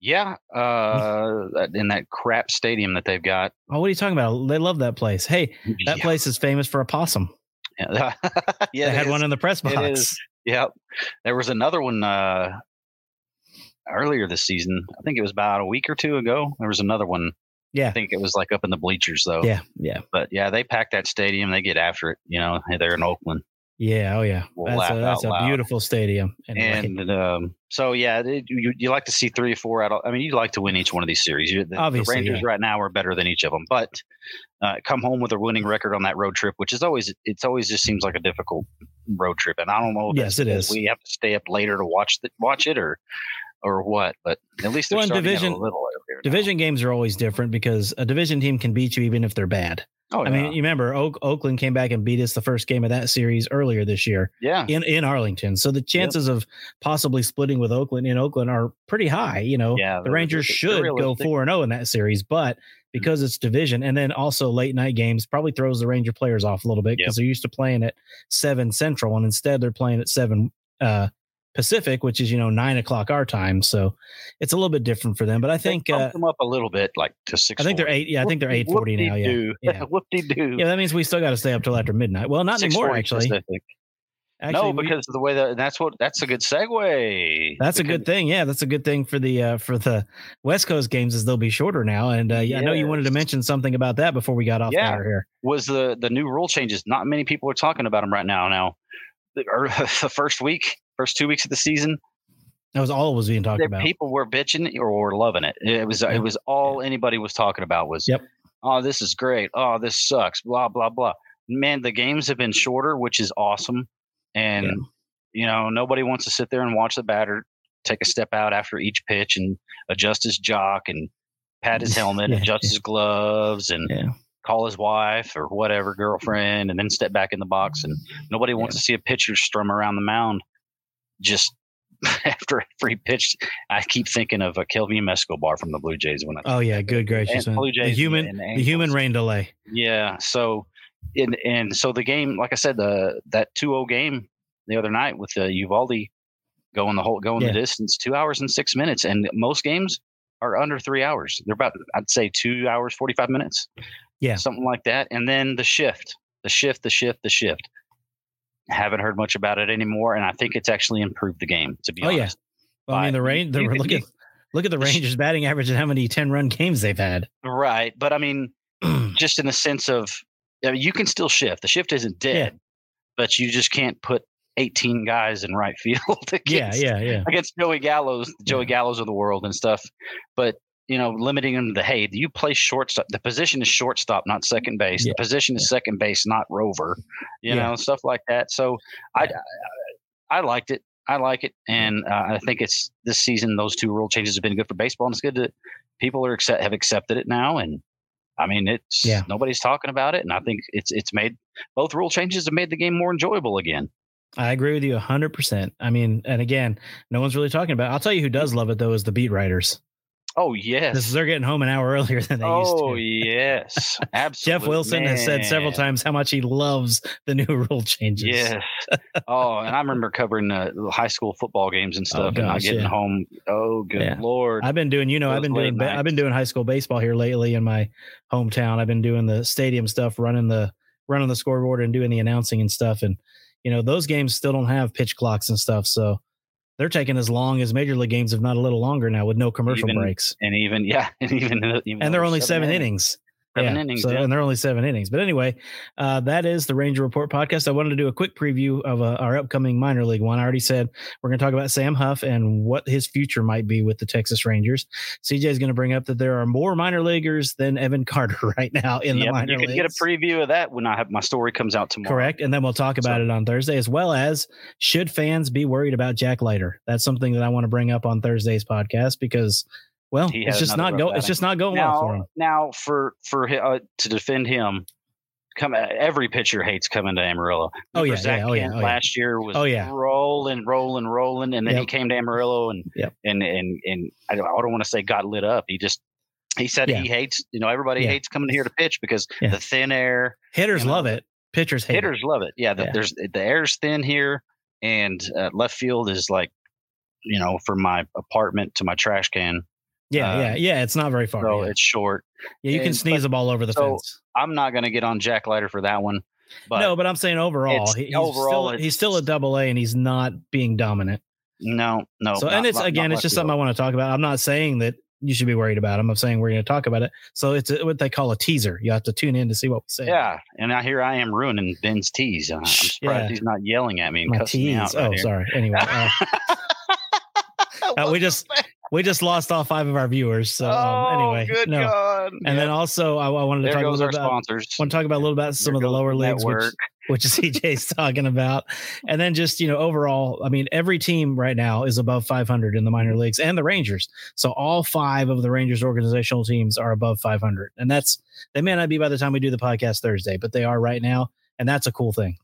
yeah, uh, in that crap stadium that they've got. Oh, what are you talking about? They love that place. Hey, [laughs] that yeah. place is famous for a possum. Yeah, [laughs] yeah, they had is. one in the press box. It is. Yep. There was another one uh, earlier this season. I think it was about a week or two ago. There was another one. Yeah. I think it was like up in the bleachers though. Yeah, yeah, But yeah, they pack that stadium. They get after it. You know, they're in Oakland. Yeah. Oh, yeah. We'll that's a, that's a beautiful stadium. Anyway. And um, so yeah, you, you like to see three or four out. Of, I mean, you like to win each one of these series. You, the, the Rangers yeah. right now are better than each of them, but uh, come home with a winning record on that road trip, which is always it's always just seems like a difficult road trip. And I don't know. If Yes, it is. We have to stay up later to watch the, watch it, or or what? But at least Well, division- a little earlier now. division games are always different because a division team can beat you even if they're bad. Oh, I mean, you remember Oak, Oakland came back and beat us the first game of that series earlier this year yeah, in, in Arlington. So the chances of possibly splitting with Oakland in Oakland are pretty high. You know, yeah. the Rangers should go four and zero in that series, but because it's division, and then also late night games probably throws the Ranger players off a little bit because they're used to playing at seven Central, and instead they're playing at seven uh, Pacific, which is you know nine o'clock our time. So it's a little bit different for them. But I think uh, them up a little bit, like to six. I think they're eight. Yeah, I think they're eight forty now. Yeah, yeah. [laughs] Whoop de doo. yeah. That means we still got to stay up till after midnight. Well, not anymore actually. Actually, no, we- because of the way that that's what that's a good segue. That's a good thing. Yeah, that's a good thing for the uh, for the West Coast games is they'll be shorter now. And uh, yeah, I know you wanted to mention something about that before we got off Yeah. here. Was the the new rule changes? Not many people are talking about them right now. Now, the, [laughs] the first week, first two weeks of the season, That was all it was being talked about. people were bitching or were loving it. It was it was all anybody was talking about was, Yep. oh, this is great. Oh, this sucks. Blah blah blah. Man, the games have been shorter, which is awesome, and Yeah. you know nobody wants to sit there and watch the batter take a step out after each pitch and adjust his jock and pat his helmet, Yeah, [laughs] adjust yeah. his gloves, and Yeah. call his wife or whatever girlfriend, and then step back in the box. And nobody wants to see a pitcher strum around the mound just [laughs] after every pitch. I keep thinking of a Kelvim Escobar from the Blue Jays when I Oh yeah, good gracious. And. Blue The Jays human and the human rain delay. yeah. So and and so the game, like I said, the that 2-0 game the other night with the Eovaldi going the whole going Yeah. the distance, two hours and six minutes, and most games are under three hours. They're about I'd say two hours forty five minutes. Yeah. something like that. And then the shift, the shift, the shift, the shift. Haven't heard much about it anymore, and I think it's actually improved the game. To be Oh, yeah. honest, Well, I mean the rain the look at look at the [laughs] Rangers batting average and how many 10 run games they've had. right? But I mean, [clears throat] just in the sense of I mean, you can still shift. The shift isn't dead, but you just can't put 18 guys in right [laughs] field yeah, against, yeah, yeah. against Joey Gallos, Joey Gallos of the world and stuff. But you know, limiting them to hey, do you play shortstop. The position is shortstop, not second base. Yeah. The position is second base, not rover. You Yeah. know, stuff like that. So I, I, I liked it. I like it, and uh, I think it's this season. Those two rule changes have been good for baseball, and it's good that people are accept, have accepted it now. And I mean, it's Yeah. nobody's talking about it, and I think it's it's made both rule changes have made the game more enjoyable again. I agree with you 100%. I mean, and again, no one's really talking about it. I'll tell you who does love it though is the beat writers. Oh yes. They're getting home an hour [laughs] earlier than they oh used to. yes, absolutely. [laughs] Jeff Wilson has said several times how much he loves the new [laughs] rule changes. Yes. oh, and I remember covering uh, high school football games and stuff, and not getting yeah. home. Oh, good Yeah. lord! I've been doing, you know, I've been doing, I've been doing high school baseball here lately in my hometown. I've been doing the stadium stuff, running the running the scoreboard and doing the announcing and stuff. And you know, those games still don't have pitch clocks and stuff, so they're taking as long as major league games, if not a little longer now, with no commercial Even- breaks. and even yeah, [laughs] and even, even And they're only seven innings. innings. Seven Yeah, innings, So, yeah. and they're only seven innings. But anyway, uh, that is the Ranger Report podcast. I wanted to do a quick preview of uh, our upcoming minor league one. I already said we're going to talk about Sam Huff and what his future might be with the Texas Rangers. CJ is going to bring up that there are more minor leaguers than Evan [laughs] Carter right now in the minor you can leagues. get a preview of that when I have my story comes out tomorrow. Correct. And then we'll talk about So- it on Thursday, as well as should fans be worried about Jack Leiter? That's something that I want to bring up on Thursday's podcast because, well, He it's just not rough go. It's just not going well for Now, him. now for for uh, to defend him, come every pitcher hates coming to Amarillo. Oh, Remember yeah, Zach yeah, oh, yeah, Kent oh, yeah. last year was Oh, yeah. rolling, rolling, rolling, and then he came to Amarillo and Yep. and and and I don't, I don't want to say got lit up. He just he said Yeah. he hates you know everybody Yeah. hates coming here to pitch because Yeah. the thin air. Hitters you know, love it. Pitchers hate it. Hitters love it. Yeah, the, Yeah. there's the air's thin here, and uh, left field is like, you know, from my apartment to my trash can. Yeah, Uh, yeah, yeah. It's not very far. So yeah. it's short. Yeah, you can sneeze a ball over the so fence. I'm not going to get on Jack Leiter for that one. But no, but I'm saying overall, he- he's overall, still he's still a double A and he's not being dominant. no, no. so not- and it's not- again, not it's just something I want to talk about. I'm not saying that you should be worried about him. I'm saying we're going to talk about it. So it's a, what they call a teaser. You have to tune in to see what we say. Yeah, and now here I am ruining Ben's tease. I'm surprised Yeah. he's not yelling at me and my cussing me out. tease. right oh, here. sorry. Anyway, uh, [laughs] uh, we just we just lost all five of our viewers. So um, oh, anyway, good no. God! And then also, I, I wanted to there talk a little about sponsors. want to talk about a little about some There of the lower leagues, which, network. [laughs] which CJ's talking about. And then just, you know, overall, I mean, every team right now is above 500 in the minor leagues and the Rangers. So all five of the Rangers organizational teams are above 500. And that's, they may not be by the time we do the podcast Thursday, but they are right now. And that's a cool thing.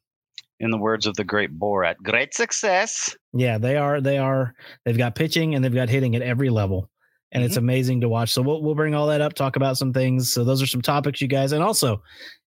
In the words of the great Borat, great success. Yeah, they are. They are. They've got pitching and they've got hitting at every level. and it's amazing to watch. So we'll we'll bring all that up, talk about some things. So those are some topics, you guys, and also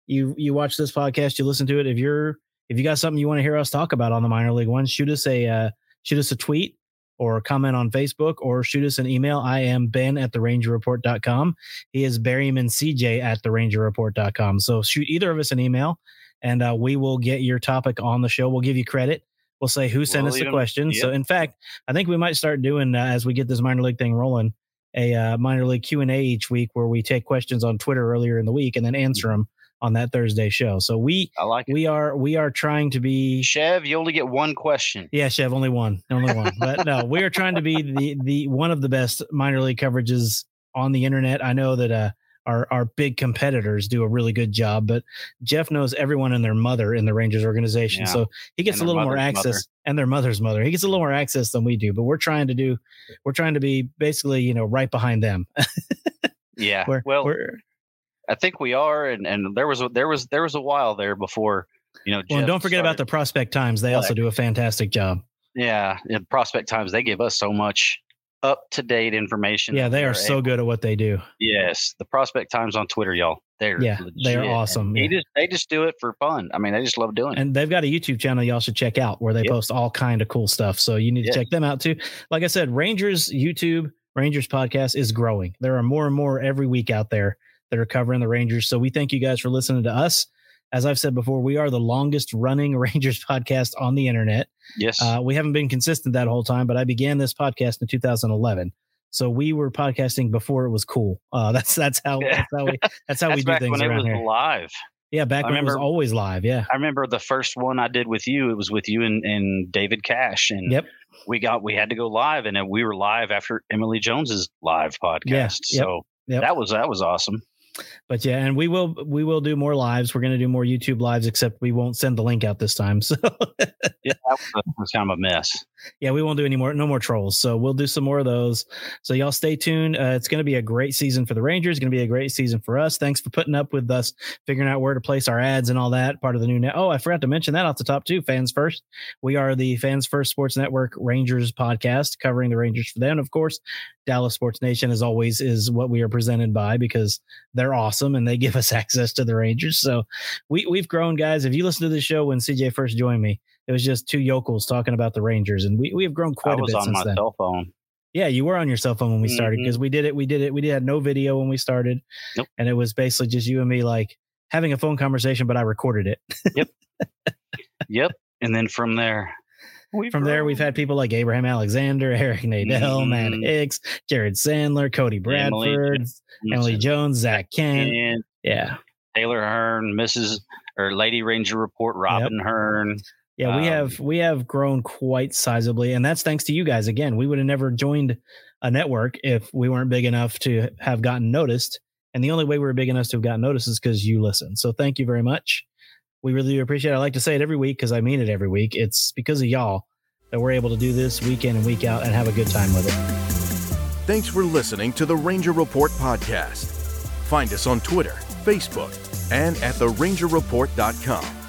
you you watch this podcast, you listen to it. If you're if you got something you want to hear us talk about on the minor league ones, shoot us a uh, shoot us a tweet or comment on Facebook or shoot us an email. I am Ben at the rangerreport.com. He is Berryman CJ at the rangerreport.com. So shoot either of us an email and uh, we will get your topic on the show. We'll give you credit. We'll say who sent We'll us the question. So in fact, I think we might start doing uh, as we get this minor league thing rolling a uh, minor league Q and A each week where we take questions on Twitter earlier in the week and then answer Mm-hmm. them on that Thursday show. So we I like it. we are we are trying to be Chev, you only get one question. yeah, Chev, only one, only one. [laughs] But no, we are trying to be the the one of the best minor league coverages on the internet. I know that uh our our big competitors do a really good job, but Jeff knows everyone and their mother in the Rangers organization, Yeah. so he gets And a little more access mother. and their mother's mother. He gets a little more access than we do, but we're trying to do we're trying to be basically you know right behind them. Yeah. [laughs] We're, well, we're, I think we are, and and there was a, there was there was a while there before, you know. well, and don't forget about the Prospect Times. They also do a fantastic job. yeah, in Prospect Times. They give us so much up to date information. Yeah, they are so able- good at what they do. Yes, the Prospect Times on Twitter, y'all. They're Yeah, they are legit. awesome, They just they just do it for fun. I mean, they just love doing it. and they've got a YouTube channel y'all should check out where they Yep. post all kind of cool stuff. So you need to Yes. check them out too. Like I said, Rangers YouTube, Rangers podcast is growing. There are more and more every week out there that are covering the Rangers. So we thank you guys for listening to us. As I've said before, we are the longest running [laughs] Rangers podcast on the internet. yes, Uh, we haven't been consistent that whole time, but I began this podcast in 2011. So we were podcasting before it was cool. Uh, [laughs] that's that's how Yeah. that's how we that's how that's we do things when it around was here. live. Yeah, back I when it was always live. Yeah. I remember the first one I did with you. It was with you and, and David Cash, and Yep. we got we had to go live, and we were live after Emily Jones's live podcast. Yeah, yep, So yep. that was that was awesome. But yeah, and we will we will do more lives. We're going to do more YouTube lives, except we won't send the link out this time. [laughs] So Yeah, that was, kind of a mess. yeah, we won't do any more no more trolls. So we'll do some more of those. So y'all stay tuned. Uh, it's going to be a great season for the Rangers. It's going to be a great season for us. Thanks for putting up with us figuring out where to place our ads and all that. Part of the new net. Oh, I forgot to mention that off the top too. Fans first. We are the Fans First Sports Network Rangers podcast covering the Rangers for them. Of course, Dallas Sports Nation, as always, is what we are presented by because they're awesome and they give us [laughs] access to the Rangers. So we we've grown, guys. If you listen to the show when CJ first joined me, it was just two yokels talking about the Rangers, and we we have grown I quite a was bit on since my then. cell phone. Yeah, you were on your cell phone when we started Mhm. because we did it. We did it. We did had no video when we started, Nope. and it was basically just you and me like having a phone conversation, but I recorded it. Yep. [laughs] Yep. And then from there, we From there, we've had people like Abraham Alexander, [laughs] Eric Nadell, Matt Mhm. Hicks, Jared Sandler, Cody Emily Bradford, Emily Jones, Zach Kent. and Yeah. Taylor Hearn, Mrs. or Lady Ranger Report, Robin Hearn. Yeah, we Um, have we have grown quite sizably, and that's thanks to you guys. Again, we would have never joined a network if we weren't big enough to have gotten noticed. And the only way we were big enough to have gotten noticed is because you listen. So thank you very much. We really do appreciate it. I like to say it every week because I mean it every week. It's because of y'all that we're able to do this week in and week out and have a good time with it. Thanks for listening to the Ranger Report podcast. Find us on Twitter, Facebook, and at therangerreport.com.